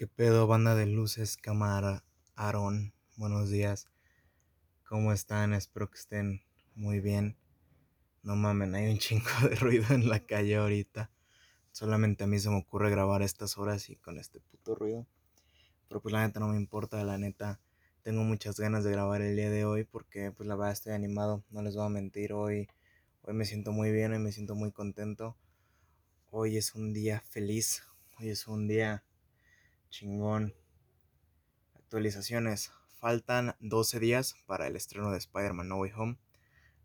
¿Qué pedo, banda de luces, cámara, Aaron? Buenos días. ¿Cómo están? Espero que estén muy bien. No mamen, hay un chingo de ruido en la calle ahorita. Solamente a mí se me ocurre grabar estas horas y con este puto ruido. Pero pues la neta no me importa, la neta. Tengo muchas ganas de grabar el día de hoy porque pues la verdad estoy animado. No les voy a mentir, hoy, hoy me siento muy bien, hoy me siento muy contento. Hoy es un día feliz. Hoy es un día Chingón. Actualizaciones. Faltan 12 días para el estreno de Spider-Man No Way Home.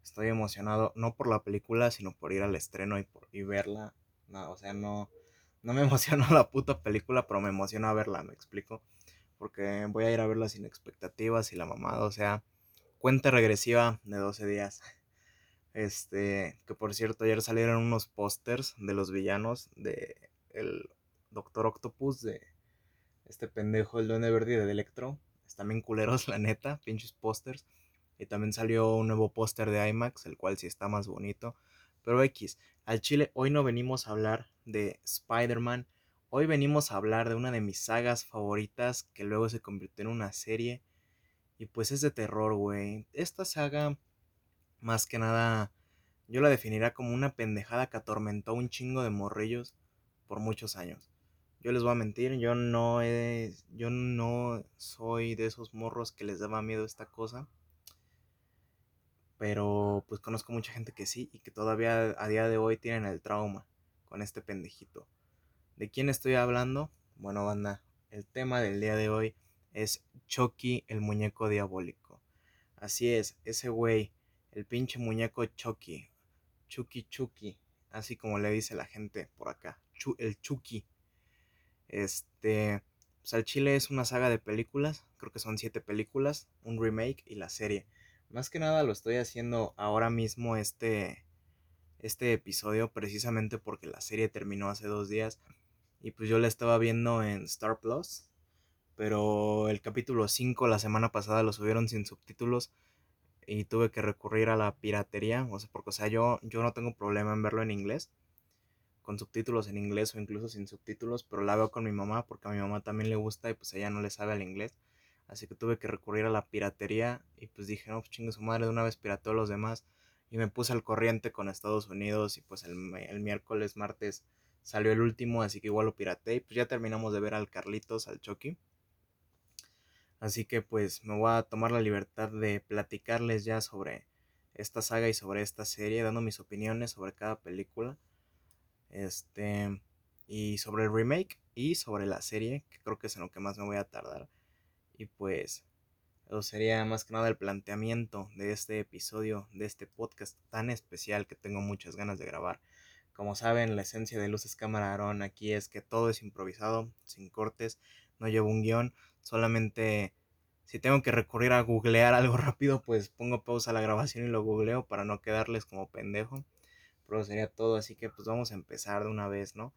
Estoy emocionado, no por la película, sino por ir al estreno y, por, y verla. No, o sea, no, no me emociona la puta película, pero me emociona verla, me explico. Porque voy a ir a verla sin expectativas y la mamada, o sea, cuenta regresiva de 12 días. Este, que por cierto, ayer salieron unos pósters de los villanos de el Doctor Octopus de este pendejo, el Duende Verde de Electro. Están bien culeros, la neta, pinches pósters. Y también salió un nuevo póster de IMAX, el cual sí está más bonito. Pero X, al Chile, hoy no venimos a hablar de Spider-Man. Hoy venimos a hablar de una de mis sagas favoritas que luego se convirtió en una serie. Y pues es de terror, güey. Esta saga, más que nada, yo la definiría como una pendejada que atormentó a un chingo de morrillos por muchos años. Yo les voy a mentir, yo no he, yo no soy de esos morros que les daba miedo esta cosa. Pero pues conozco mucha gente que sí y que todavía a día de hoy tienen el trauma con este pendejito. ¿De quién estoy hablando? Bueno, banda, el tema del día de hoy es Chucky, el muñeco diabólico. Así es, ese güey, el pinche muñeco Chucky. Chucky Chucky, así como le dice la gente por acá. el Chucky. Este, pues al Chile es una saga de películas, creo que son siete películas, un remake y la serie. Más que nada lo estoy haciendo ahora mismo este, este episodio precisamente porque la serie terminó hace dos días y pues yo la estaba viendo en Star Plus, pero el capítulo 5 la semana pasada lo subieron sin subtítulos y tuve que recurrir a la piratería, o sea, porque o sea, yo, yo no tengo problema en verlo en inglés con subtítulos en inglés o incluso sin subtítulos, pero la veo con mi mamá porque a mi mamá también le gusta y pues ella no le sabe el inglés. Así que tuve que recurrir a la piratería y pues dije, no, pues chingue su madre, de una vez pirateó a los demás. Y me puse al corriente con Estados Unidos y pues el, miércoles, martes salió el último, así que igual lo pirateé. Y pues ya terminamos de ver al Carlitos, al Chucky. Así que pues me voy a tomar la libertad de platicarles ya sobre esta saga y sobre esta serie, dando mis opiniones sobre cada película. Este, y sobre el remake y sobre la serie, que creo que es en lo que más me voy a tardar. Y pues, eso sería más que nada el planteamiento de este episodio, de este podcast tan especial que tengo muchas ganas de grabar. Como saben, la esencia de Luces Cámara Aaron aquí es que todo es improvisado, sin cortes, no llevo un guion, solamente si tengo que recurrir a googlear algo rápido, pues pongo pausa a la grabación y lo googleo para no quedarles como pendejo pero sería todo, así que pues vamos a empezar de una vez, ¿no?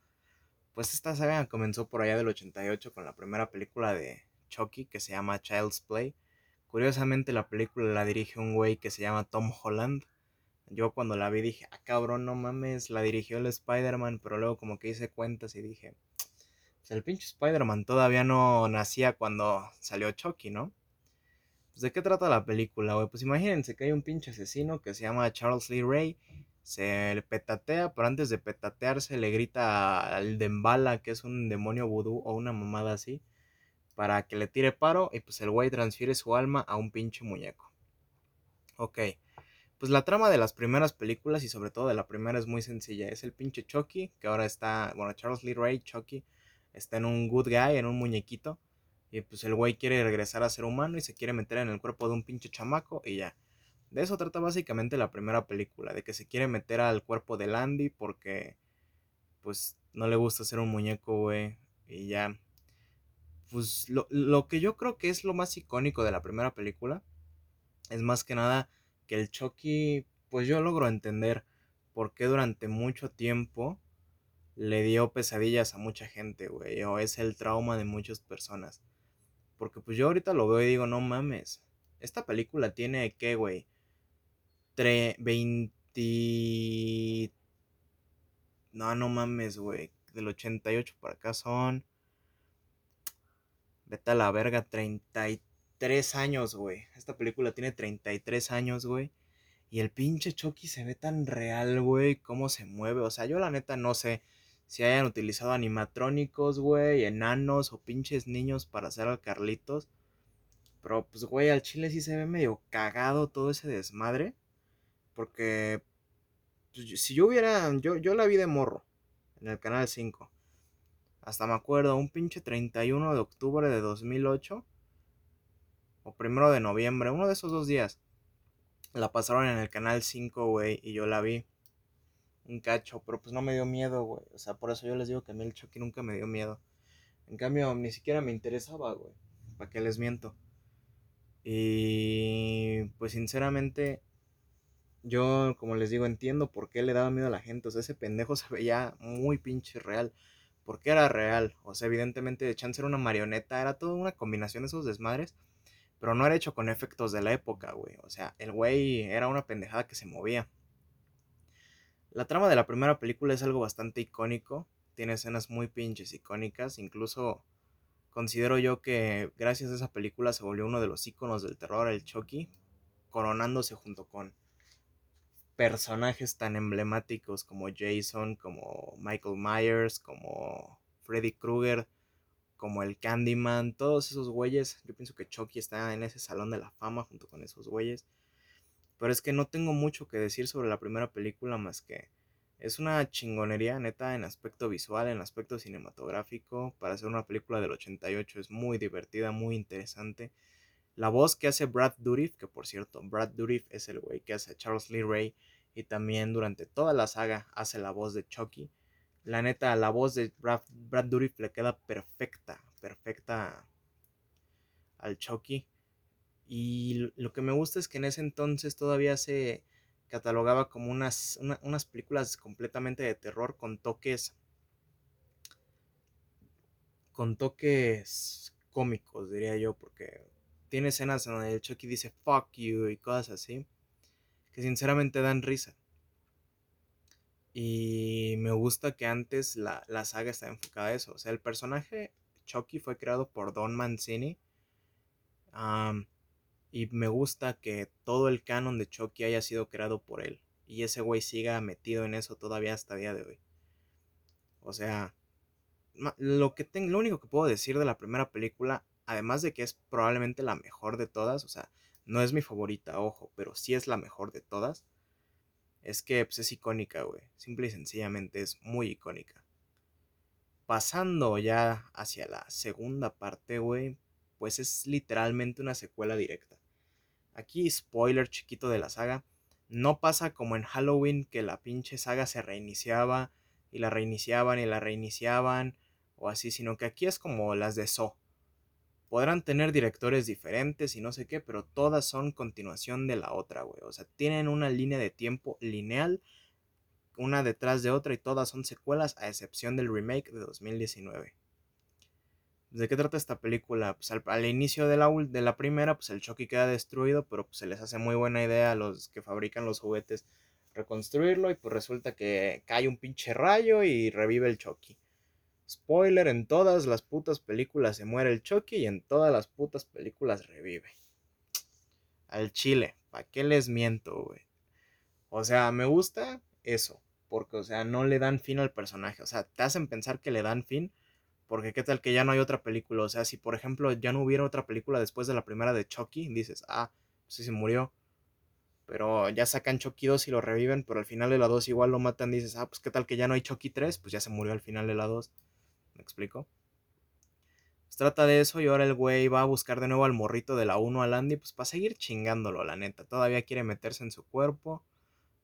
Pues esta saga comenzó por allá del 88 con la primera película de Chucky que se llama Child's Play. Curiosamente la película la dirige un güey que se llama Tom Holland. Yo cuando la vi dije, ah cabrón, no mames, la dirigió el Spider-Man, pero luego como que hice cuentas y dije, pues el pinche Spider-Man todavía no nacía cuando salió Chucky, ¿no? Pues de qué trata la película, güey? Pues imagínense que hay un pinche asesino que se llama Charles Lee Ray se petatea, pero antes de petatearse le grita al Dembala, que es un demonio vudú o una mamada así, para que le tire paro y pues el güey transfiere su alma a un pinche muñeco. Ok, pues la trama de las primeras películas y sobre todo de la primera es muy sencilla. Es el pinche Chucky, que ahora está, bueno, Charles Lee Ray, Chucky, está en un good guy, en un muñequito. Y pues el güey quiere regresar a ser humano y se quiere meter en el cuerpo de un pinche chamaco y ya. De eso trata básicamente la primera película, de que se quiere meter al cuerpo de Landy porque pues no le gusta ser un muñeco, güey. Y ya. Pues lo, lo, que yo creo que es lo más icónico de la primera película es más que nada que el Chucky, pues yo logro entender por qué durante mucho tiempo le dio pesadillas a mucha gente, güey. O es el trauma de muchas personas. Porque pues yo ahorita lo veo y digo, no mames. Esta película tiene, ¿qué, güey? 20... No, no mames, güey. Del 88 para acá son... Vete a la verga, 33 años, güey. Esta película tiene 33 años, güey. Y el pinche Chucky se ve tan real, güey, cómo se mueve. O sea, yo la neta no sé si hayan utilizado animatrónicos, güey, enanos o pinches niños para hacer al Carlitos. Pero pues, güey, al chile sí se ve medio cagado todo ese desmadre. Porque pues, si yo hubiera, yo, yo la vi de morro en el canal 5. Hasta me acuerdo, un pinche 31 de octubre de 2008. O primero de noviembre, uno de esos dos días. La pasaron en el canal 5, güey, y yo la vi. Un cacho, pero pues no me dio miedo, güey. O sea, por eso yo les digo que a mí el Chucky nunca me dio miedo. En cambio, ni siquiera me interesaba, güey. ¿Para qué les miento? Y pues sinceramente, yo, como les digo, entiendo por qué le daba miedo a la gente. O sea, ese pendejo se veía muy pinche real. Porque era real. O sea, evidentemente de chance era una marioneta. Era toda una combinación de esos desmadres. Pero no era hecho con efectos de la época, güey. O sea, el güey era una pendejada que se movía. La trama de la primera película es algo bastante icónico. Tiene escenas muy pinches icónicas. Incluso considero yo que gracias a esa película se volvió uno de los iconos del terror, el Chucky. Coronándose junto con personajes tan emblemáticos como Jason, como Michael Myers, como Freddy Krueger, como el Candyman, todos esos güeyes. Yo pienso que Chucky está en ese salón de la fama junto con esos güeyes. Pero es que no tengo mucho que decir sobre la primera película más que es una chingonería neta en aspecto visual, en aspecto cinematográfico. Para hacer una película del 88 es muy divertida, muy interesante. La voz que hace Brad Dourif, que por cierto, Brad Dourif es el güey que hace Charles Lee Ray y también durante toda la saga hace la voz de Chucky. La neta, la voz de Brad, Brad Dourif le queda perfecta, perfecta al Chucky. Y lo que me gusta es que en ese entonces todavía se catalogaba como unas, unas películas completamente de terror con toques con toques cómicos, diría yo, porque tiene escenas en donde el Chucky dice fuck you y cosas así, que sinceramente dan risa. Y me gusta que antes la, saga estaba enfocada a eso. O sea, el personaje Chucky fue creado por Don Mancini. y me gusta que todo el canon de Chucky haya sido creado por él. Y ese güey siga metido en eso todavía hasta el día de hoy. O sea, lo, que tengo, lo único que puedo decir de la primera película además de que es probablemente la mejor de todas, o sea, no es mi favorita, ojo, pero sí es la mejor de todas, es que pues, es icónica, güey. Simple y sencillamente es muy icónica. Pasando ya hacia la segunda parte, güey, pues es literalmente una secuela directa. Aquí, spoiler chiquito de la saga, no pasa como en Halloween que la pinche saga se reiniciaba y la reiniciaban y la reiniciaban o así, sino que aquí es como las de So podrán tener directores diferentes y no sé qué, pero todas son continuación de la otra, güey. O sea, tienen una línea de tiempo lineal, una detrás de otra y todas son secuelas a excepción del remake de 2019. ¿De qué trata esta película? Pues al, inicio de la, de la, primera, pues el Chucky queda destruido, pero pues se les hace muy buena idea a los que fabrican los juguetes reconstruirlo y pues resulta que cae un pinche rayo y revive el Chucky. Spoiler, en todas las putas películas se muere el Chucky y en todas las putas películas revive. Al chile, ¿para qué les miento, güey? O sea, me gusta eso, porque, o sea, no le dan fin al personaje. O sea, te hacen pensar que le dan fin, porque qué tal que ya no hay otra película. O sea, si por ejemplo ya no hubiera otra película después de la primera de Chucky, dices, ah, pues sí se murió. Pero ya sacan Chucky 2 y lo reviven, pero al final de la 2 igual lo matan, dices, ah, pues qué tal que ya no hay Chucky 3, pues ya se murió al final de la 2. ¿Me explico? Pues trata de eso y ahora el güey va a buscar de nuevo al morrito de la 1 al Andy, pues para seguir chingándolo, la neta. Todavía quiere meterse en su cuerpo,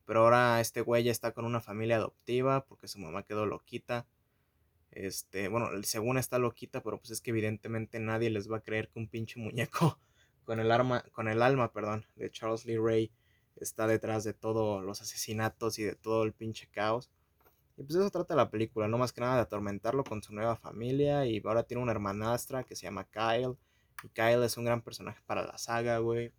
pero ahora este güey ya está con una familia adoptiva porque su mamá quedó loquita. Este, bueno, según está loquita, pero pues es que evidentemente nadie les va a creer que un pinche muñeco con el arma, con el alma, perdón, de Charles Lee Ray está detrás de todos los asesinatos y de todo el pinche caos. Y pues eso trata la película, no más que nada de atormentarlo con su nueva familia. Y ahora tiene una hermanastra que se llama Kyle. Y Kyle es un gran personaje para la saga, güey.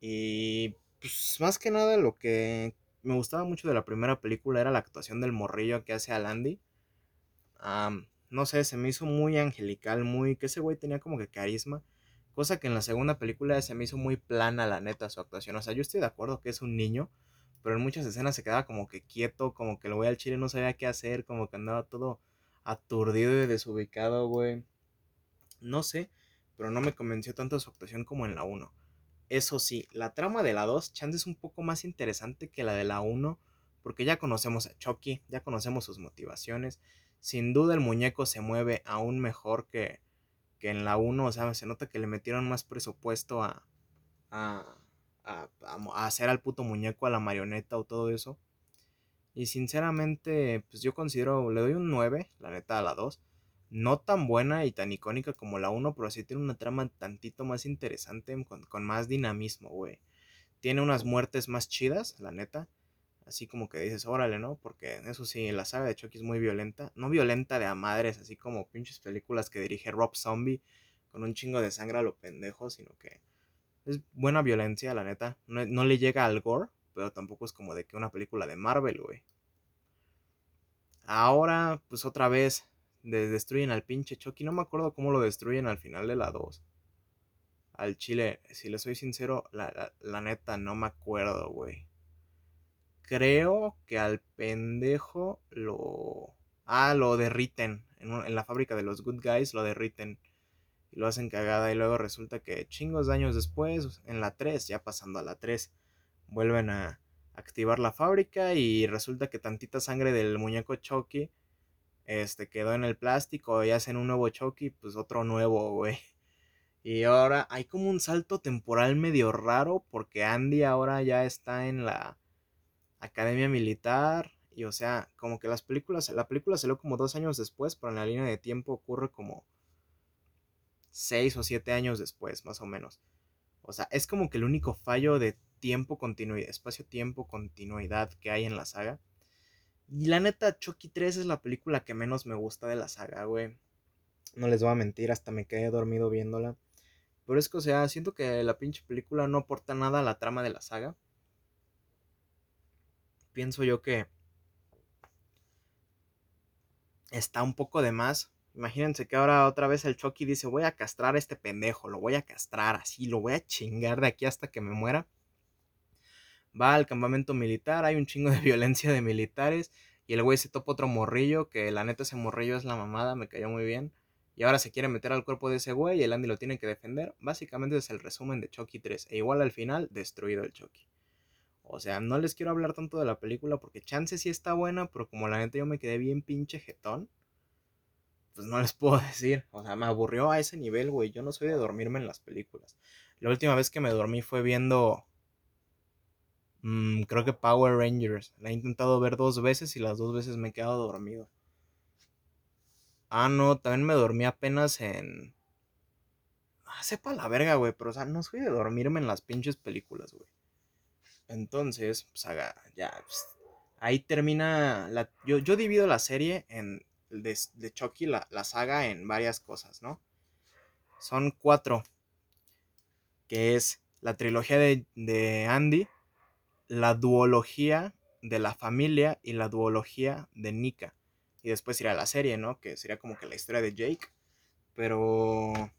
Y pues más que nada lo que me gustaba mucho de la primera película era la actuación del morrillo que hace al Andy. no sé, se me hizo muy angelical, muy, que ese güey tenía como que carisma. Cosa que en la segunda película se me hizo muy plana, la neta, su actuación. O sea, yo estoy de acuerdo que es un niño, pero en muchas escenas se quedaba como que quieto, como que el güey al chile no sabía qué hacer, como que andaba todo aturdido y desubicado, güey. No sé, pero no me convenció tanto su actuación como en la 1. Eso sí, la trama de la 2, chance es un poco más interesante que la de la 1, porque ya conocemos a Chucky, ya conocemos sus motivaciones. Sin duda el muñeco se mueve aún mejor que, que en la 1, o sea, se nota que le metieron más presupuesto a, a, a, a, hacer al puto muñeco, a la marioneta o todo eso. Y sinceramente, pues yo considero, le doy un 9, la neta, a la 2. No tan buena y tan icónica como la 1, pero sí tiene una trama tantito más interesante, con, con más dinamismo, güey. Tiene unas muertes más chidas, la neta. Así como que dices, órale, ¿no? Porque eso sí, la saga de Chucky es muy violenta. No violenta de a madres, así como pinches películas que dirige Rob Zombie con un chingo de sangre a lo pendejo, sino que es buena violencia, la neta. No, le llega al gore, pero tampoco es como de que una película de Marvel, güey. Ahora, pues otra vez, destruyen al pinche Chucky. No me acuerdo cómo lo destruyen al final de la 2. Al chile, si le soy sincero, la, la neta no me acuerdo, güey. Creo que al pendejo lo... Ah, lo derriten. En, en la fábrica de los Good Guys lo derriten y lo hacen cagada y luego resulta que chingos de años después, en la 3, ya pasando a la 3, vuelven a activar la fábrica y resulta que tantita sangre del muñeco Chucky este quedó en el plástico y hacen un nuevo Chucky, pues otro nuevo, güey. Y ahora hay como un salto temporal medio raro porque Andy ahora ya está en la academia militar y o sea, como que las películas, la película salió como dos años después, pero en la línea de tiempo ocurre como seis o siete años después, más o menos. O sea, es como que el único fallo de tiempo, continuidad, espacio-tiempo, continuidad que hay en la saga. Y la neta, Chucky 3 es la película que menos me gusta de la saga, güey. No les voy a mentir, hasta me quedé dormido viéndola. Pero es que, o sea, siento que la pinche película no aporta nada a la trama de la saga. Pienso yo que está un poco de más Imagínense que ahora otra vez el Chucky dice, voy a castrar a este pendejo, lo voy a castrar así, lo voy a chingar de aquí hasta que me muera. Va al campamento militar, hay un chingo de violencia de militares y el güey se topa otro morrillo, que la neta ese morrillo es la mamada, me cayó muy bien. Y ahora se quiere meter al cuerpo de ese güey y el Andy lo tiene que defender. Básicamente es el resumen de Chucky 3. E igual al final, destruido el Chucky. O sea, no les quiero hablar tanto de la película porque chance sí está buena, pero como la neta yo me quedé bien pinche jetón pues no les puedo decir. O sea, me aburrió a ese nivel, güey. Yo no soy de dormirme en las películas. La última vez que me dormí fue viendo. Mmm, creo que Power Rangers. La he intentado ver dos veces y las dos veces me he quedado dormido. Ah, no, también me dormí apenas en. Ah, sepa la verga, güey. Pero, o sea, no soy de dormirme en las pinches películas, güey. Entonces, pues haga. Ya. Pues, ahí termina. La, yo, yo divido la serie en de, Chucky, la, saga, en varias cosas, ¿no? Son cuatro. Que es la trilogía de, de Andy, la duología de la familia y la duología de Nika. Y después irá la serie, ¿no? Que sería como que la historia de Jake. Pero...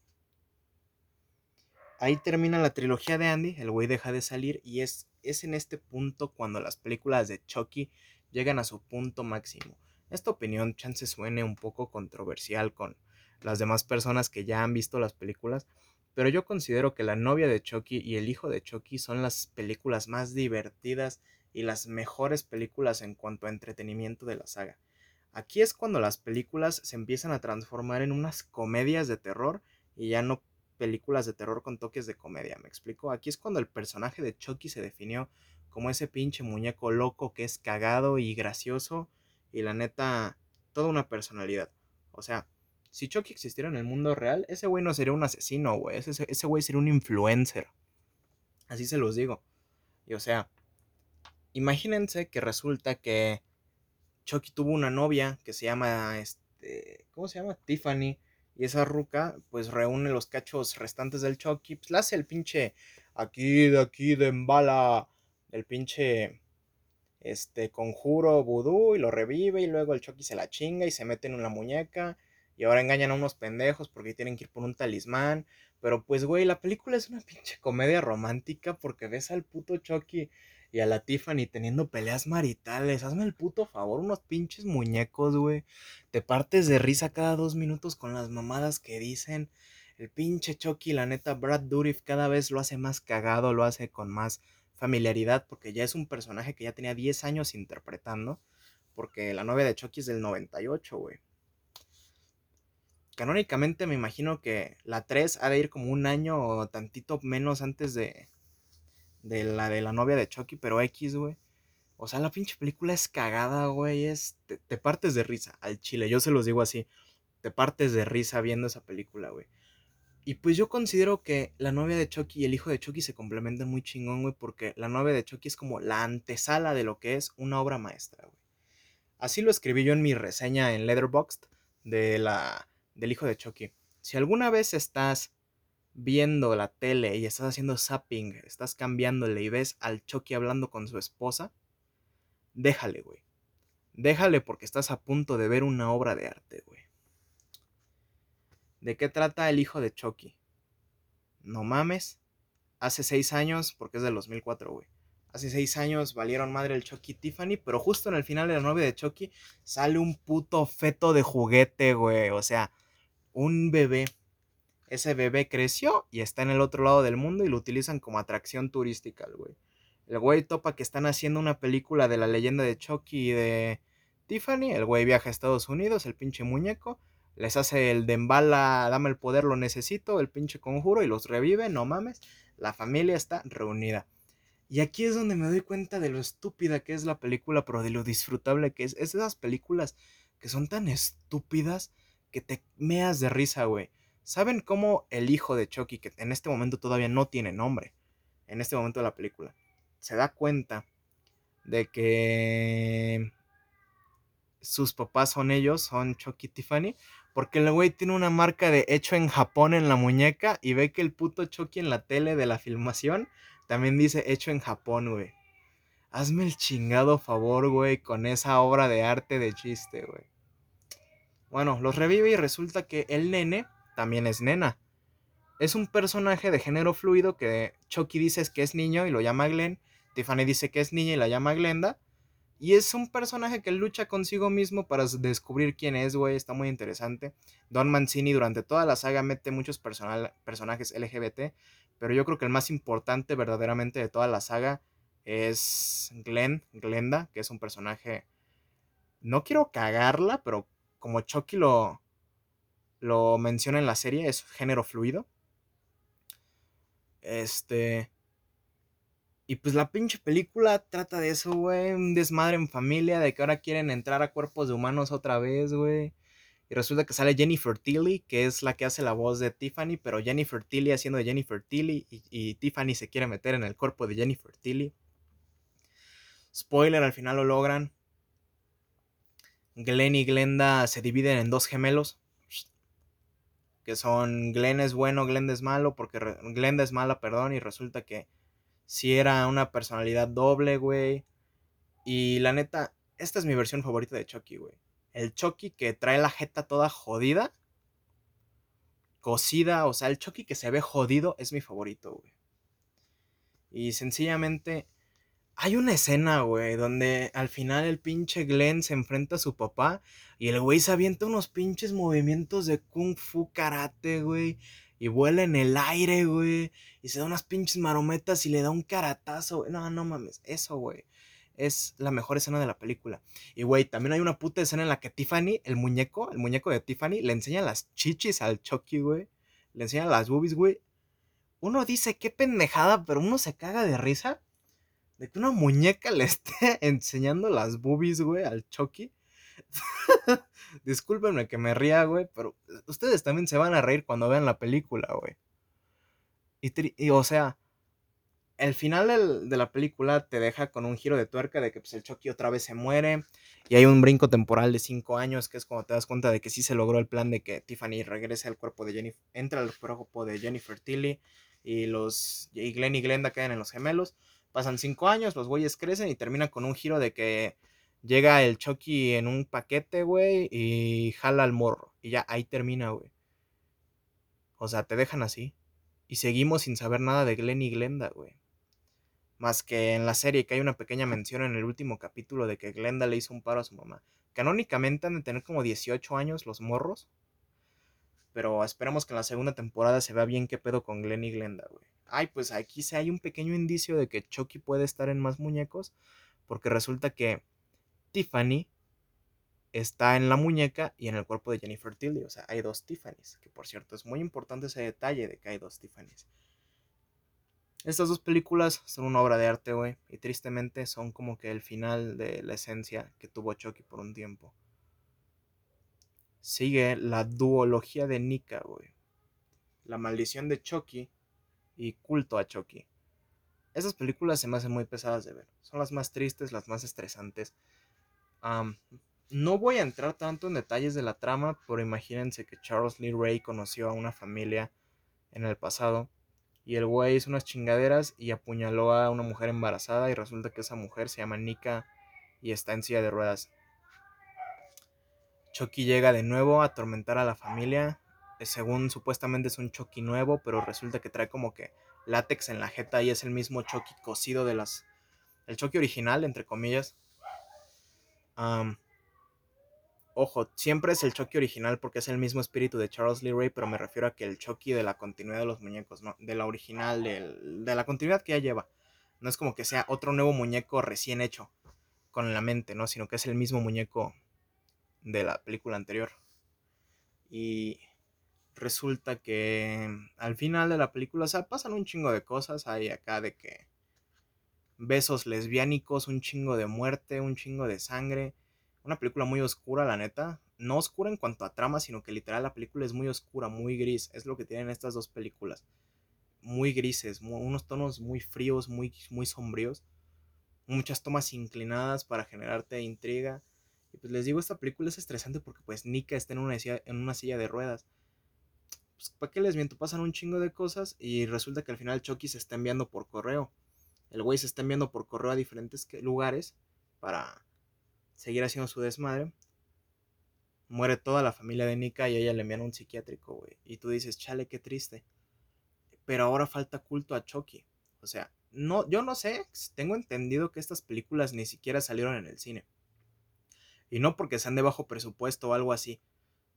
Ahí termina la trilogía de Andy, el güey deja de salir y es, es en este punto cuando las películas de Chucky llegan a su punto máximo. Esta opinión chance suene un poco controversial con las demás personas que ya han visto las películas, pero yo considero que La novia de Chucky y El hijo de Chucky son las películas más divertidas y las mejores películas en cuanto a entretenimiento de la saga. Aquí es cuando las películas se empiezan a transformar en unas comedias de terror y ya no películas de terror con toques de comedia, ¿me explico? Aquí es cuando el personaje de Chucky se definió como ese pinche muñeco loco que es cagado y gracioso y la neta, toda una personalidad. O sea, si Chucky existiera en el mundo real, ese güey no sería un asesino, güey. Ese, güey sería un influencer. Así se los digo. Y o sea, imagínense que resulta que Chucky tuvo una novia que se llama, este, ¿cómo se llama? Tiffany. Y esa ruca, pues reúne los cachos restantes del Chucky. Pues le hace el pinche, aquí, de aquí, de embala, el pinche este conjuro vudú y lo revive y luego el Chucky se la chinga y se mete en una muñeca Y ahora engañan a unos pendejos porque tienen que ir por un talismán. Pero pues, güey, la película es una pinche comedia romántica porque ves al puto Chucky y a la Tiffany teniendo peleas maritales. Hazme el puto favor, unos pinches muñecos, güey. Te partes de risa cada dos minutos con las mamadas que dicen. El pinche Chucky, la neta, Brad Dourif cada vez lo hace más cagado, lo hace con más familiaridad porque ya es un personaje que ya tenía 10 años interpretando. Porque la novia de Chucky es del 98, güey. Canónicamente me imagino que la 3 ha de ir como un año o tantito menos antes de, de la de la novia de Chucky, pero X, güey. O sea, la pinche película es cagada, güey. Es, te, partes de risa al chile. Yo se los digo así. Te partes de risa viendo esa película, güey. Y pues yo considero que la novia de Chucky y el hijo de Chucky se complementan muy chingón, güey. Porque la novia de Chucky es como la antesala de lo que es una obra maestra, güey. Así lo escribí yo en mi reseña en Letterboxd de la, del hijo de Chucky. Si alguna vez estás viendo la tele y estás haciendo zapping, estás cambiándole y ves al Chucky hablando con su esposa, déjale, güey. Déjale porque estás a punto de ver una obra de arte, güey. ¿De qué trata el hijo de Chucky? No mames. Hace seis años, porque es del 2004, güey. Hace seis años valieron madre el Chucky Tiffany, pero justo en el final de la novia de Chucky sale un puto feto de juguete, güey. O sea, un bebé ese bebé creció y está en el otro lado del mundo y lo utilizan como atracción turística, güey. El güey topa que están haciendo una película de la leyenda de Chucky y de Tiffany. El güey viaja a Estados Unidos, el pinche muñeco. Les hace el de embala, dame el poder, lo necesito, el pinche conjuro y los revive, no mames. La familia está reunida. Y aquí es donde me doy cuenta de lo estúpida que es la película, pero de lo disfrutable que es. Es esas películas que son tan estúpidas que te meas de risa, güey. ¿Saben cómo el hijo de Chucky, que en este momento todavía no tiene nombre, en este momento de la película, se da cuenta de que sus papás son ellos, son Chucky y Tiffany? Porque el güey tiene una marca de hecho en Japón en la muñeca y ve que el puto Chucky en la tele de la filmación también dice hecho en Japón, güey. Hazme el chingado favor, güey, con esa obra de arte de chiste, güey. Bueno, los revive y resulta que el nene también es nena. Es un personaje de género fluido que Chucky dice que es niño y lo llama Glenn. Tiffany dice que es niña y la llama Glenda. Y es un personaje que lucha consigo mismo para descubrir quién es, güey. Está muy interesante. Don Mancini durante toda la saga mete muchos personajes LGBT. Pero yo creo que el más importante verdaderamente de toda la saga es Glenn, Glenda, que es un personaje... No quiero cagarla, pero como Chucky lo, lo menciona en la serie, es género fluido. Este. Y pues la pinche película trata de eso, güey. Un desmadre en familia, de que ahora quieren entrar a cuerpos de humanos otra vez, güey. Y resulta que sale Jennifer Tilly, que es la que hace la voz de Tiffany, pero Jennifer Tilly haciendo de Jennifer Tilly y, Tiffany se quiere meter en el cuerpo de Jennifer Tilly. Spoiler, al final lo logran. Glenn y Glenda se dividen en dos gemelos que son Glenn es bueno, Glenda es malo, porque Glenda es mala, perdón, y resulta que si era una personalidad doble, güey. Y la neta, esta es mi versión favorita de Chucky, güey. El Chucky que trae la jeta toda jodida, cosida, o sea, el Chucky que se ve jodido es mi favorito, güey. Y sencillamente hay una escena, güey, donde al final el pinche Glenn se enfrenta a su papá y el güey se avienta unos pinches movimientos de kung fu karate, güey. Y vuela en el aire, güey. Y se da unas pinches marometas y le da un caratazo. No, no mames. Eso, güey. Es la mejor escena de la película. Y, güey, también hay una puta escena en la que Tiffany, el muñeco, el muñeco de Tiffany, le enseña las chichis al Chucky, güey. Le enseña las boobies, güey. Uno dice, qué pendejada, pero uno se caga de risa de que una muñeca le esté enseñando las boobies, güey, al Chucky. Discúlpenme que me ría, güey, pero ustedes también se van a reír cuando vean la película, güey. Y, o sea, el final de la película te deja con un giro de tuerca de que pues, el Chucky otra vez se muere y hay un brinco temporal de cinco años que es cuando te das cuenta de que sí se logró el plan de que Tiffany regrese al cuerpo de Jennifer, entra al cuerpo de Jennifer Tilly y los y Glenn y Glenda quedan en los gemelos. Pasan cinco años, los güeyes crecen y terminan con un giro de que llega el Chucky en un paquete, güey, y jala al morro. Y ya ahí termina, güey. O sea, te dejan así. Y seguimos sin saber nada de Glenn y Glenda, güey. Más que en la serie que hay una pequeña mención en el último capítulo de que Glenda le hizo un paro a su mamá. Canónicamente han de tener como 18 años los morros. Pero esperamos que en la segunda temporada se vea bien qué pedo con Glenn y Glenda, güey. Ay, pues aquí se hay un pequeño indicio de que Chucky puede estar en más muñecos. Porque resulta que Tiffany está en la muñeca y en el cuerpo de Jennifer Tilly. O sea, hay dos Tiffany's. Que por cierto, es muy importante ese detalle de que hay dos Tiffany's. Estas dos películas son una obra de arte, güey. Y tristemente son como que el final de la esencia que tuvo Chucky por un tiempo. Sigue la duología de Nika, güey. La maldición de Chucky y culto a Chucky. Esas películas se me hacen muy pesadas de ver. Son las más tristes, las más estresantes. No voy a entrar tanto en detalles de la trama, pero imagínense que Charles Lee Ray conoció a una familia en el pasado y el güey hizo unas chingaderas y apuñaló a una mujer embarazada y resulta que esa mujer se llama Nika y está en silla de ruedas. Chucky llega de nuevo a atormentar a la familia. Eh, según supuestamente es un Chucky nuevo, pero resulta que trae como que látex en la jeta y es el mismo Chucky cosido de las. El Chucky original, entre comillas. Ojo, siempre es el Chucky original porque es el mismo espíritu de Charles Lee Ray, pero me refiero a que el Chucky de la continuidad de los muñecos, ¿no? De la original, de la continuidad que ya lleva. No es como que sea otro nuevo muñeco recién hecho con la mente, ¿no? Sino que es el mismo muñeco de la película anterior. Y resulta que al final de la película, o sea, pasan un chingo de cosas. Hay acá de que besos lesbiánicos, un chingo de muerte, un chingo de sangre. Una película muy oscura, la neta. No oscura en cuanto a trama, sino que literal la película es muy oscura, muy gris. Es lo que tienen estas dos películas. Muy grises, unos tonos muy fríos, muy, muy sombríos. Muchas tomas inclinadas para generarte intriga. Y pues les digo, esta película es estresante porque pues Nika está en una en una silla de ruedas pues, ¿para qué les miento? Pasan un chingo de cosas y resulta que al final Chucky se está enviando por correo. El güey se está enviando por correo a diferentes lugares para seguir haciendo su desmadre. Muere toda la familia de Nika y a ella le envían un psiquiátrico, güey. Y tú dices, chale, qué triste. Pero ahora falta culto a Chucky. O sea, no, yo no sé, tengo entendido que estas películas ni siquiera salieron en el cine. Y no porque sean de bajo presupuesto o algo así,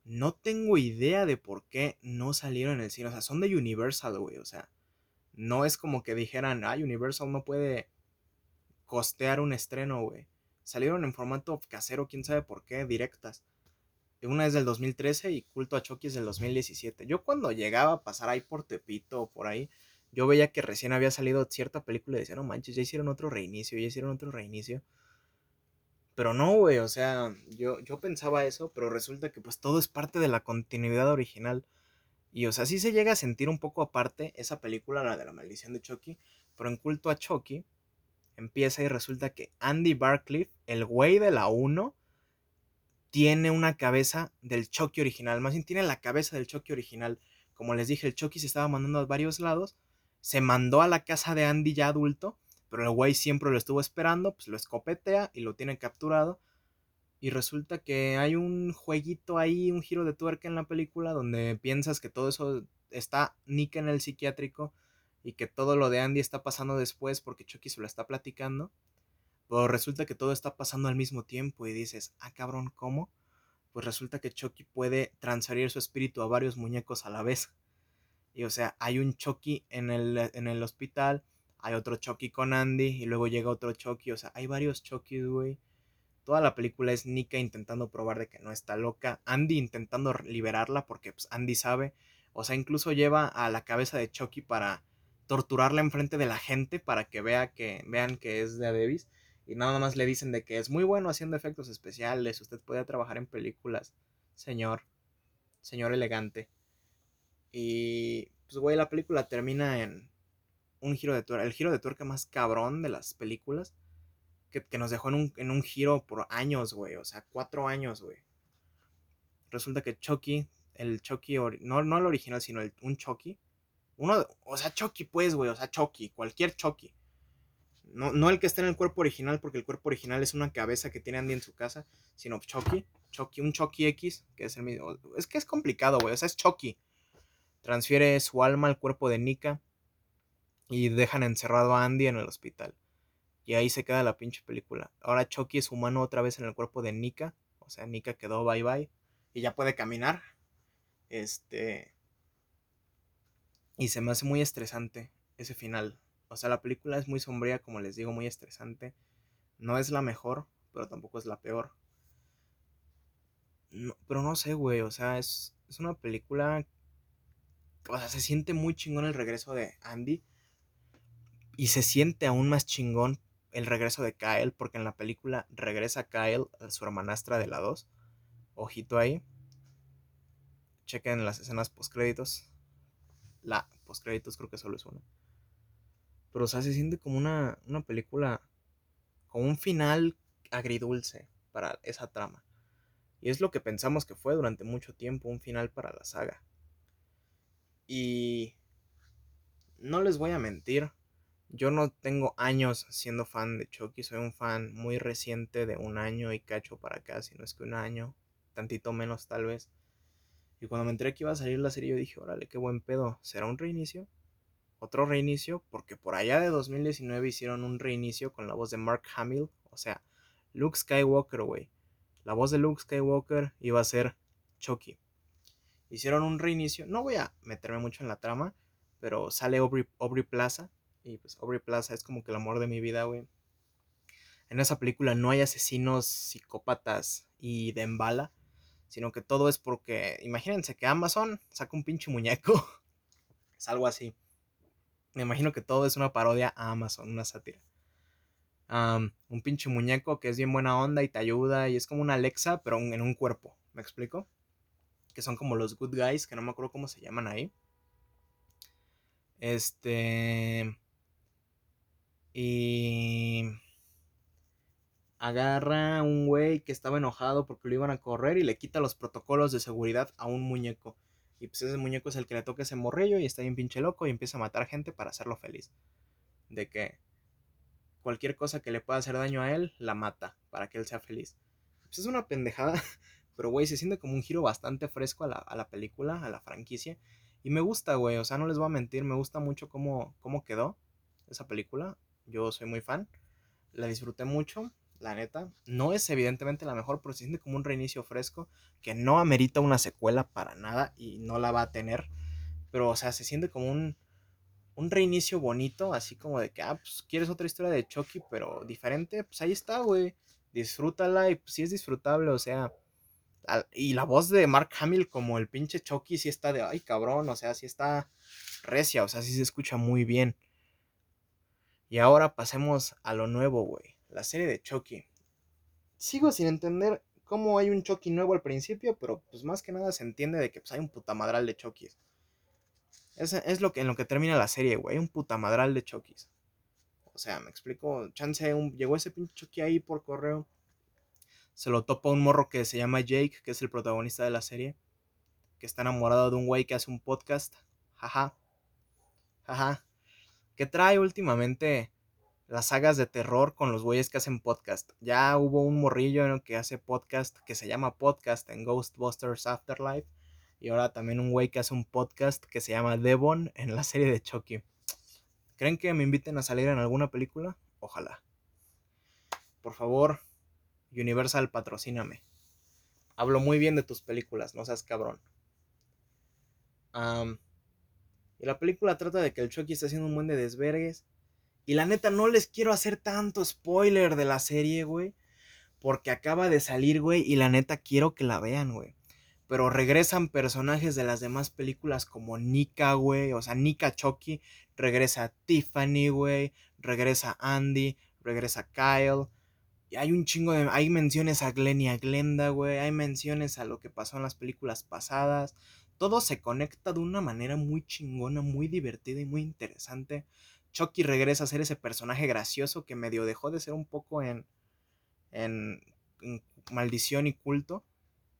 no tengo idea de por qué no salieron en el cine. O sea, son de Universal, güey. O sea, no es como que dijeran, ah, Universal no puede costear un estreno, güey. Salieron en formato casero, quién sabe por qué, directas. Una es del 2013 y Culto a Chucky es del 2017. Yo cuando llegaba a pasar ahí por Tepito o por ahí, yo veía que recién había salido cierta película y decía, no manches, ya hicieron otro reinicio, ya hicieron otro reinicio. Pero no, güey, o sea, yo, yo pensaba eso, pero resulta que pues todo es parte de la continuidad original. Y o sea, sí se llega a sentir un poco aparte esa película, la de la maldición de Chucky, pero en culto a Chucky empieza y resulta que Andy Barcliffe, el güey de la 1, tiene una cabeza del Chucky original, más bien tiene la cabeza del Chucky original. Como les dije, el Chucky se estaba mandando a varios lados, se mandó a la casa de Andy ya adulto pero el güey siempre lo estuvo esperando, pues lo escopetea y lo tiene capturado. Y resulta que hay un jueguito ahí, un giro de tuerca en la película donde piensas que todo eso está Nick en el psiquiátrico y que todo lo de Andy está pasando después porque Chucky se lo está platicando. Pero resulta que todo está pasando al mismo tiempo y dices, ah cabrón, ¿cómo? Pues resulta que Chucky puede transferir su espíritu a varios muñecos a la vez. Y o sea, hay un Chucky en el, en el hospital, hay otro Chucky con Andy y luego llega otro Chucky, o sea, hay varios Chucky, güey. Toda la película es Nika intentando probar de que no está loca, Andy intentando liberarla porque pues, Andy sabe, o sea, incluso lleva a la cabeza de Chucky para torturarla enfrente de la gente para que vea que vean que es de Davis y nada más le dicen de que es muy bueno haciendo efectos especiales, usted puede trabajar en películas, señor, señor elegante. Y pues güey, la película termina en un giro de tuerca, el giro de tuerca más cabrón de las películas, que, nos dejó en un, en un, giro por años, güey, o sea, cuatro años, güey. Resulta que Chucky, el Chucky, no, no el original, sino un Chucky, uno, o sea, Chucky, pues, güey, o sea, Chucky, cualquier Chucky. No, no el que está en el cuerpo original, porque el cuerpo original es una cabeza que tiene Andy en su casa, sino Chucky. Chucky, un Chucky X, que es el mismo. Es que es complicado, güey. O sea, es Chucky. Transfiere su alma al cuerpo de Nika y dejan encerrado a Andy en el hospital. Y ahí se queda la pinche película. Ahora Chucky es humano otra vez en el cuerpo de Nika. O sea, Nika quedó bye bye. Y ya puede caminar. Este. Y se me hace muy estresante ese final. O sea, la película es muy sombría, como les digo, muy estresante. No es la mejor, pero tampoco es la peor. pero no sé, güey. O sea, es, es una película. O sea, se siente muy chingón el regreso de Andy. Y se siente aún más chingón el regreso de Kyle, porque en la película regresa Kyle, su hermanastra de la 2. Ojito ahí. Chequen las escenas postcréditos. La postcréditos creo que solo es una. Pero, se siente como una, una película. Con un final agridulce para esa trama. Y es lo que pensamos que fue durante mucho tiempo un final para la saga. Y no les voy a mentir, yo no tengo años siendo fan de Chucky, soy un fan muy reciente de un año y cacho para acá, si no es que un año, tantito menos tal vez. Y cuando me enteré que iba a salir la serie, yo dije, órale, qué buen pedo, ¿será un reinicio? Otro reinicio, porque por allá de 2019 hicieron un reinicio con la voz de Mark Hamill, o sea, Luke Skywalker, güey. La voz de Luke Skywalker iba a ser Chucky. Hicieron un reinicio, no voy a meterme mucho en la trama, pero sale Aubrey Plaza, y pues Aubrey Plaza es como que el amor de mi vida, güey. En esa película no hay asesinos, psicópatas y de embala, sino que todo es porque, imagínense que Amazon saca un pinche muñeco. es algo así. Me imagino que todo es una parodia a Amazon, una sátira. un pinche muñeco que es bien buena onda y te ayuda y es como una Alexa, pero en un cuerpo. ¿Me explico? Que son como los good guys, que no me acuerdo cómo se llaman ahí. Este. Y agarra a un güey que estaba enojado porque lo iban a correr y le quita los protocolos de seguridad a un muñeco. Y pues ese muñeco es el que le toca ese morrillo y está bien pinche loco y empieza a matar gente para hacerlo feliz. De que cualquier cosa que le pueda hacer daño a él, la mata para que él sea feliz. Pues es una pendejada, pero güey, se siente como un giro bastante fresco a la, a la película, a la franquicia. Y me gusta, güey, o sea, no les voy a mentir, me gusta mucho cómo, cómo quedó esa película. Yo soy muy fan. La disfruté mucho, la neta. No es evidentemente la mejor, pero se siente como un reinicio fresco que no amerita una secuela para nada y no la va a tener. Pero, o sea, se siente como un, un reinicio bonito, así como de que, ah, pues quieres otra historia de Chucky, pero diferente, pues ahí está, güey. Disfrútala y pues sí es disfrutable, o sea. Y la voz de Mark Hamill como el pinche Chucky sí está de, ay cabrón, o sea, sí está recia, o sea, sí se escucha muy bien. Y ahora pasemos a lo nuevo, güey. La serie de Chucky. Sigo sin entender cómo hay un Chucky nuevo al principio, pero pues más que nada se entiende de que pues, hay un putamadral de Chucky. Es, es lo que, en lo que termina la serie, güey. Hay un putamadral de Chucky. O sea, me explico. Chance, llegó ese pinche Chucky ahí por correo. Se lo topa un morro que se llama Jake, que es el protagonista de la serie. Que está enamorado de un güey que hace un podcast. Jaja. Jaja que trae últimamente las sagas de terror con los güeyes que hacen podcast. Ya hubo un morrillo que hace podcast que se llama podcast en Ghostbusters Afterlife. Y ahora también un güey que hace un podcast que se llama Devon en la serie de Chucky. ¿Creen que me inviten a salir en alguna película? Ojalá. Por favor, Universal, patrocíname. Hablo muy bien de tus películas, no seas cabrón. Y la película trata de que el Chucky está haciendo un buen de desvergues. Y la neta, no les quiero hacer tanto spoiler de la serie, güey. Porque acaba de salir, güey. Y la neta, quiero que la vean, güey. Pero regresan personajes de las demás películas como Nika, güey. O sea, Nika Chucky. Regresa Tiffany, güey. Regresa Andy. Regresa Kyle. Y hay un chingo de. Hay menciones a Glenn y a Glenda, güey. Hay menciones a lo que pasó en las películas pasadas todo se conecta de una manera muy chingona, muy divertida y muy interesante. Chucky regresa a ser ese personaje gracioso que medio dejó de ser un poco en, en, Maldición y Culto,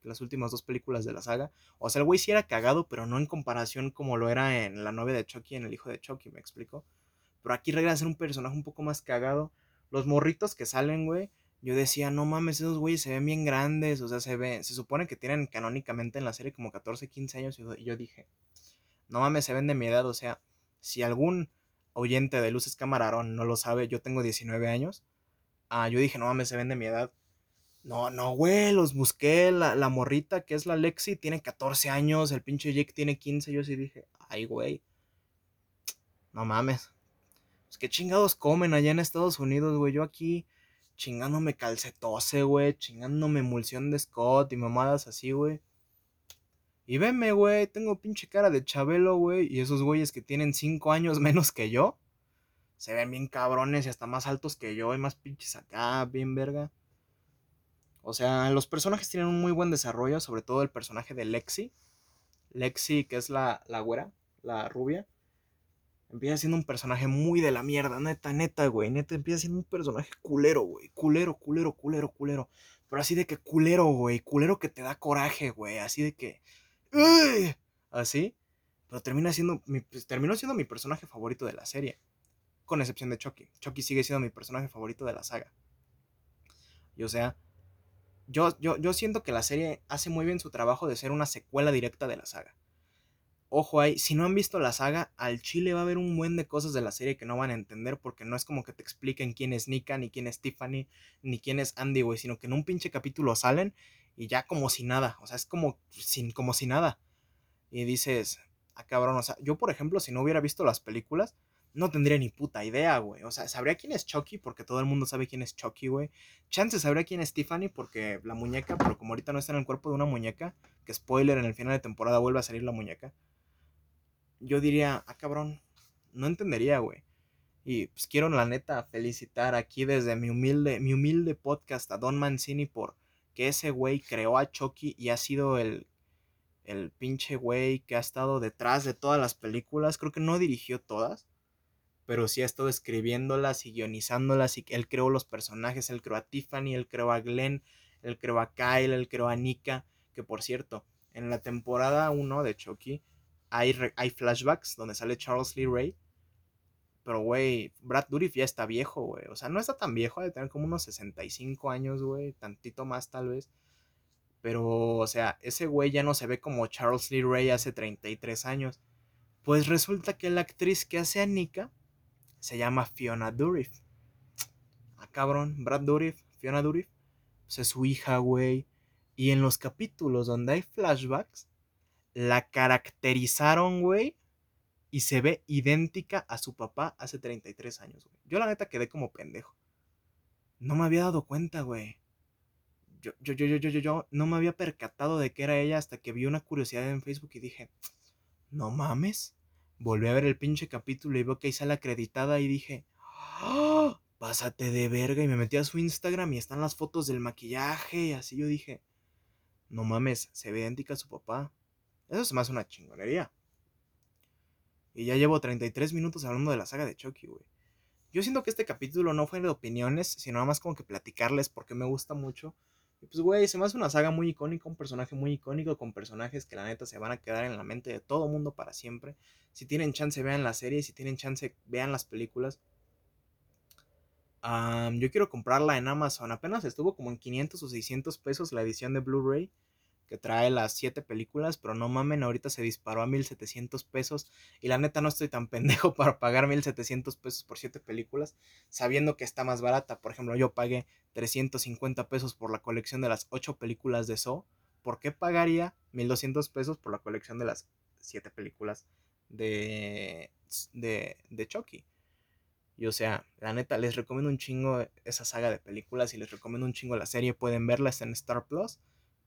las últimas dos películas de la saga. O sea, el güey sí era cagado, pero no en comparación como lo era en La novia de Chucky, en El hijo de Chucky, me explico. Pero aquí regresa a ser un personaje un poco más cagado. Los morritos que salen, güey, yo decía, no mames, esos güeyes se ven bien grandes, o sea, se ven, se supone que tienen canónicamente en la serie como 14, 15 años, y yo dije, no mames, se ven de mi edad, o sea, si algún oyente de Luces Camarón no lo sabe, yo tengo 19 años, ah, yo dije, no mames, se ven de mi edad. No, no, güey, los busqué, la, la morrita que es la Lexi tiene 14 años, el pinche Jake tiene 15, yo sí dije, ay, güey, no mames. Pues qué chingados comen allá en Estados Unidos, güey, yo aquí chingándome calcetose, güey, chingándome emulsión de Scott y mamadas así, güey. Y venme, güey, tengo pinche cara de Chabelo, güey, y esos güeyes que tienen 5 años menos que yo, se ven bien cabrones y hasta más altos que yo, y más pinches acá, bien verga. O sea, los personajes tienen un muy buen desarrollo, sobre todo el personaje de Lexi. Lexi, que es la, la güera, la rubia Empieza siendo un personaje muy de la mierda, neta, neta, güey. Neta, empieza siendo un personaje culero, güey. Culero, culero, culero, culero. Pero así de que culero, güey. Culero que te da coraje, güey. Así de que. Así. Pero termina siendo. Mi, pues, terminó siendo mi personaje favorito de la serie. Con excepción de Chucky. Chucky sigue siendo mi personaje favorito de la saga. Y o sea. Yo, yo, yo siento que la serie hace muy bien su trabajo de ser una secuela directa de la saga ojo ahí, si no han visto la saga, al chile va a haber un buen de cosas de la serie que no van a entender porque no es como que te expliquen quién es Nika, ni quién es Tiffany, ni quién es Andy, güey, sino que en un pinche capítulo salen y ya como si nada, o sea, es como, sin, como si nada. Y dices, ah, cabrón, o sea, yo por ejemplo, si no hubiera visto las películas, no tendría ni puta idea, güey. O sea, sabría quién es Chucky porque todo el mundo sabe quién es Chucky, güey. Chance sabría quién es Tiffany porque la muñeca, pero como ahorita no está en el cuerpo de una muñeca, que spoiler, en el final de temporada vuelve a salir la muñeca yo diría, ah, cabrón, no entendería, güey. Y pues quiero la neta felicitar aquí desde mi humilde, mi humilde podcast a Don Mancini por que ese güey creó a Chucky y ha sido el, el pinche güey que ha estado detrás de todas las películas. Creo que no dirigió todas, pero sí ha estado escribiéndolas y guionizándolas y él creó los personajes, él creó a Tiffany, él creó a Glenn, él creó a Kyle, él creó a Nika, que por cierto, en la temporada 1 de Chucky hay, flashbacks donde sale Charles Lee Ray. Pero, güey, Brad Dourif ya está viejo, güey. O sea, no está tan viejo, de tener como unos 65 años, güey. Tantito más, tal vez. Pero, o sea, ese güey ya no se ve como Charles Lee Ray hace 33 años. Pues resulta que la actriz que hace a Nika se llama Fiona Dourif. Ah, cabrón, Brad Dourif, Fiona Dourif. Pues es su hija, güey. Y en los capítulos donde hay flashbacks, la caracterizaron, güey, y se ve idéntica a su papá hace 33 años. Yo la neta quedé como pendejo. No me había dado cuenta, güey. Yo, yo, yo, yo, yo, yo, no me había percatado de que era ella hasta que vi una curiosidad en Facebook y dije, no mames. Volví a ver el pinche capítulo y veo que ahí sale acreditada y dije, ¡Ah! pásate de verga. Y me metí a su Instagram y están las fotos del maquillaje y así yo dije, no mames, se ve idéntica a su papá. Eso es más una chingonería. Y ya llevo 33 minutos hablando de la saga de Chucky, güey. Yo siento que este capítulo no fue de opiniones, sino nada más como que platicarles porque me gusta mucho. Y pues, güey, se me hace una saga muy icónica, un personaje muy icónico, con personajes que la neta se van a quedar en la mente de todo mundo para siempre. Si tienen chance, vean la serie, si tienen chance, vean las películas. yo quiero comprarla en Amazon. Apenas estuvo como en 500 o 600 pesos la edición de Blu-ray que trae las siete películas, pero no mamen, ahorita se disparó a 1700 pesos y la neta no estoy tan pendejo para pagar 1700 pesos por siete películas, sabiendo que está más barata. Por ejemplo, yo pagué 350 pesos por la colección de las ocho películas de So. ¿Por qué pagaría 1200 pesos por la colección de las siete películas de, de, de Chucky? Y o sea, la neta, les recomiendo un chingo esa saga de películas y les recomiendo un chingo la serie. Pueden verla, en Star Plus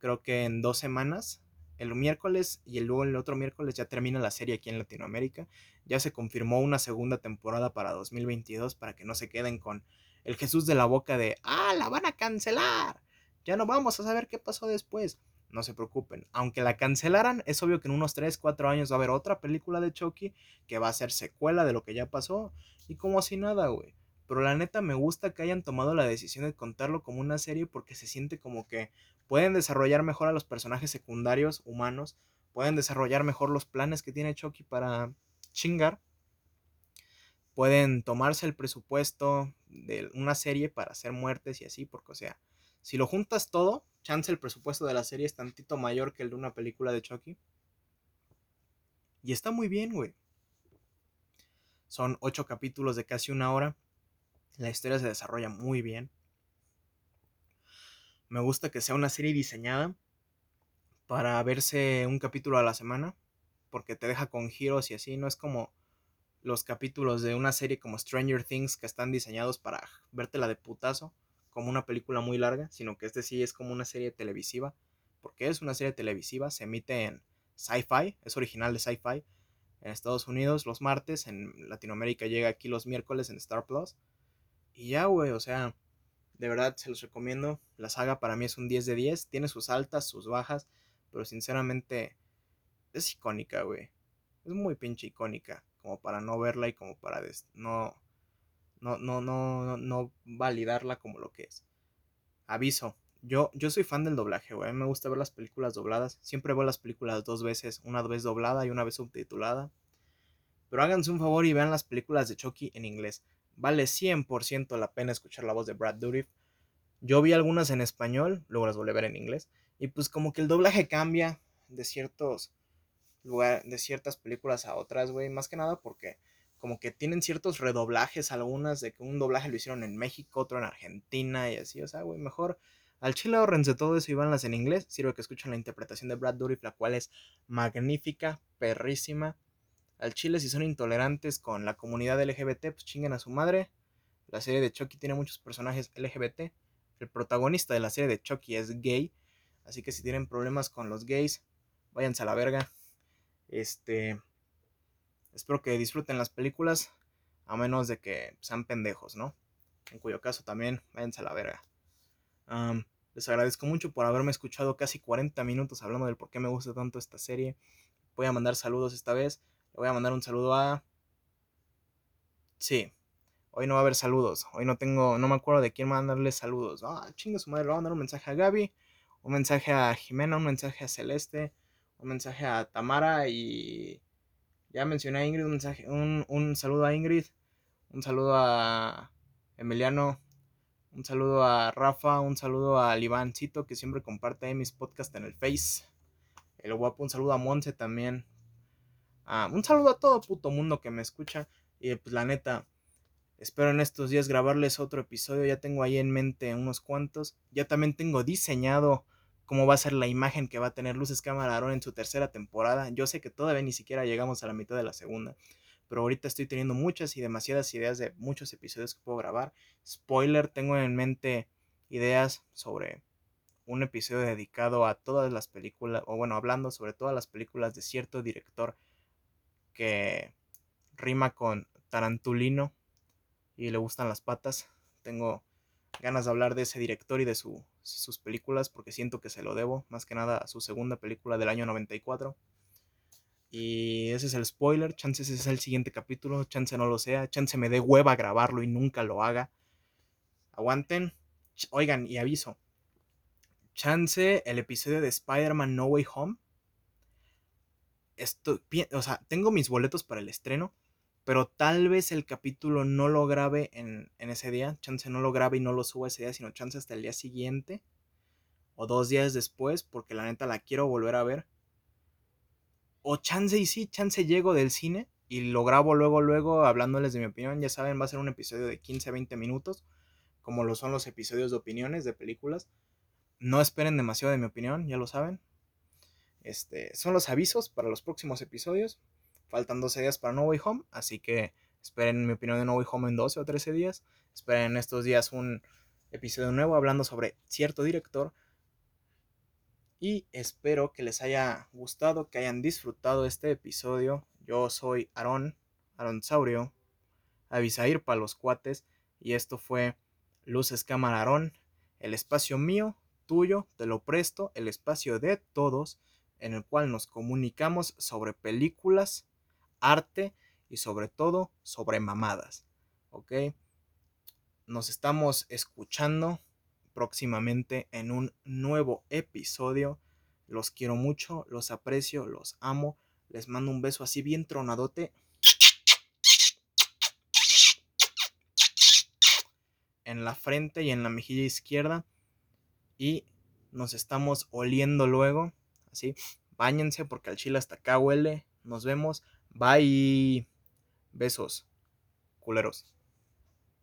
creo que en dos semanas, el miércoles y luego el otro miércoles ya termina la serie aquí en Latinoamérica. Ya se confirmó una segunda temporada para 2022 para que no se queden con el Jesús de la boca de, ah, la van a cancelar. Ya no vamos a saber qué pasó después. No se preocupen. Aunque la cancelaran, es obvio que en unos 3, 4 años va a haber otra película de Chucky que va a ser secuela de lo que ya pasó. Y como así nada, güey. Pero la neta me gusta que hayan tomado la decisión de contarlo como una serie porque se siente como que pueden desarrollar mejor a los personajes secundarios humanos, pueden desarrollar mejor los planes que tiene Chucky para chingar. pueden tomarse el presupuesto de una serie para hacer muertes y así, porque o sea, si lo juntas todo, chance el presupuesto de la serie es tantito mayor que el de una película de Chucky. Y está muy bien, güey. Son ocho capítulos de casi una hora. La historia se desarrolla muy bien. Me gusta que sea una serie diseñada para verse un capítulo a la semana. Porque te deja con giros y así. No es como los capítulos de una serie como Stranger Things que están diseñados para vértela de putazo. Como una película muy larga. Sino que este sí es como una serie televisiva. Porque es una serie televisiva. Se emite en Sci-Fi. Es original de Sci-Fi en Estados Unidos los martes, en Latinoamérica llega aquí los miércoles en Star Plus. Y ya, güey, o sea, de verdad se los recomiendo. La saga para mí es un 10 de 10, tiene sus altas, sus bajas, pero sinceramente es icónica, güey. Es muy pinche icónica, como para no verla y como para no, no, no, no, no validarla como lo que es. Aviso, yo, yo soy fan del doblaje, güey. A mí me gusta ver las películas dobladas. Siempre veo las películas dos veces, una vez doblada y una vez subtitulada. Pero háganse un favor y vean las películas de Chucky en inglés. Vale 100% la pena escuchar la voz de Brad Dourif. Yo vi algunas en español, luego las volví a ver en inglés. Y pues como que el doblaje cambia de ciertos lugares, de ciertas películas a otras, güey. Más que nada porque como que tienen ciertos redoblajes algunas de que un doblaje lo hicieron en México, otro en Argentina y así. O sea, güey, mejor al chile ahorrense todo eso y vanlas en inglés. Sirve que escuchen la interpretación de Brad Dourif, la cual es magnífica, perrísima. Al chile, si son intolerantes con la comunidad LGBT, pues chinguen a su madre. La serie de Chucky tiene muchos personajes LGBT. El protagonista de la serie de Chucky es gay. Así que si tienen problemas con los gays, váyanse a la verga. Este. Espero que disfruten las películas. A menos de que sean pendejos, ¿no? En cuyo caso también váyanse a la verga les agradezco mucho por haberme escuchado casi 40 minutos hablando del por qué me gusta tanto esta serie. Voy a mandar saludos esta vez. Le voy a mandar un saludo a... Sí, hoy no va a haber saludos. Hoy no tengo, no me acuerdo de quién mandarle saludos. Ah, chinga su madre, le voy a mandar un mensaje a Gaby, un mensaje a Jimena, un mensaje a Celeste, un mensaje a Tamara y... Ya mencioné a Ingrid, un, mensaje, un, un saludo a Ingrid, un saludo a Emiliano, un saludo a Rafa, un saludo a Livancito que siempre comparte mis podcasts en el Face. El guapo, un saludo a Monse también. Ah, un saludo a todo puto mundo que me escucha. Y pues la neta, espero en estos días grabarles otro episodio. Ya tengo ahí en mente unos cuantos. Ya también tengo diseñado cómo va a ser la imagen que va a tener Luces Cámara en su tercera temporada. Yo sé que todavía ni siquiera llegamos a la mitad de la segunda pero ahorita estoy teniendo muchas y demasiadas ideas de muchos episodios que puedo grabar. Spoiler, tengo en mente ideas sobre un episodio dedicado a todas las películas, o bueno, hablando sobre todas las películas de cierto director que rima con Tarantulino y le gustan las patas. Tengo ganas de hablar de ese director y de sus películas porque siento que se lo debo, más que nada a su segunda película del año 94. Y ese es el spoiler. Chance ese es el siguiente capítulo. Chance no lo sea. Chance me dé hueva grabarlo y nunca lo haga. Aguanten. Oigan, y aviso. Chance el episodio de Spider-Man No Way Home. Esto, o sea, tengo mis boletos para el estreno. Pero tal vez el capítulo no lo grabe en, en ese día. Chance no lo grabe y no lo suba ese día, sino chance hasta el día siguiente. O dos días después, porque la neta la quiero volver a ver o chance y sí, chance llego del cine y lo grabo luego, luego hablándoles de mi opinión. Ya saben, va a ser un episodio de 15 20 minutos, como lo son los episodios de opiniones de películas. No esperen demasiado de mi opinión, ya lo saben. Este, son los avisos para los próximos episodios. Faltan 12 días para No Way Home, así que esperen mi opinión de No Way Home en 12 o 13 días. Esperen estos días un episodio nuevo hablando sobre cierto director y espero que les haya gustado, que hayan disfrutado este episodio. Yo soy Aaron, Aaron Saurio, Avisair para los cuates y esto fue Luces Cámara Aarón, el espacio mío, tuyo, te lo presto, el espacio de todos en el cual nos comunicamos sobre películas, arte y sobre todo sobre mamadas. ¿Ok? Nos estamos escuchando próximamente en un nuevo episodio. Los quiero mucho, los aprecio, los amo. Les mando un beso así bien tronadote. en la frente y en la mejilla izquierda. Y nos estamos oliendo luego. Así, bañense porque al chile hasta acá huele. Nos vemos. Bye. Besos. Culeros.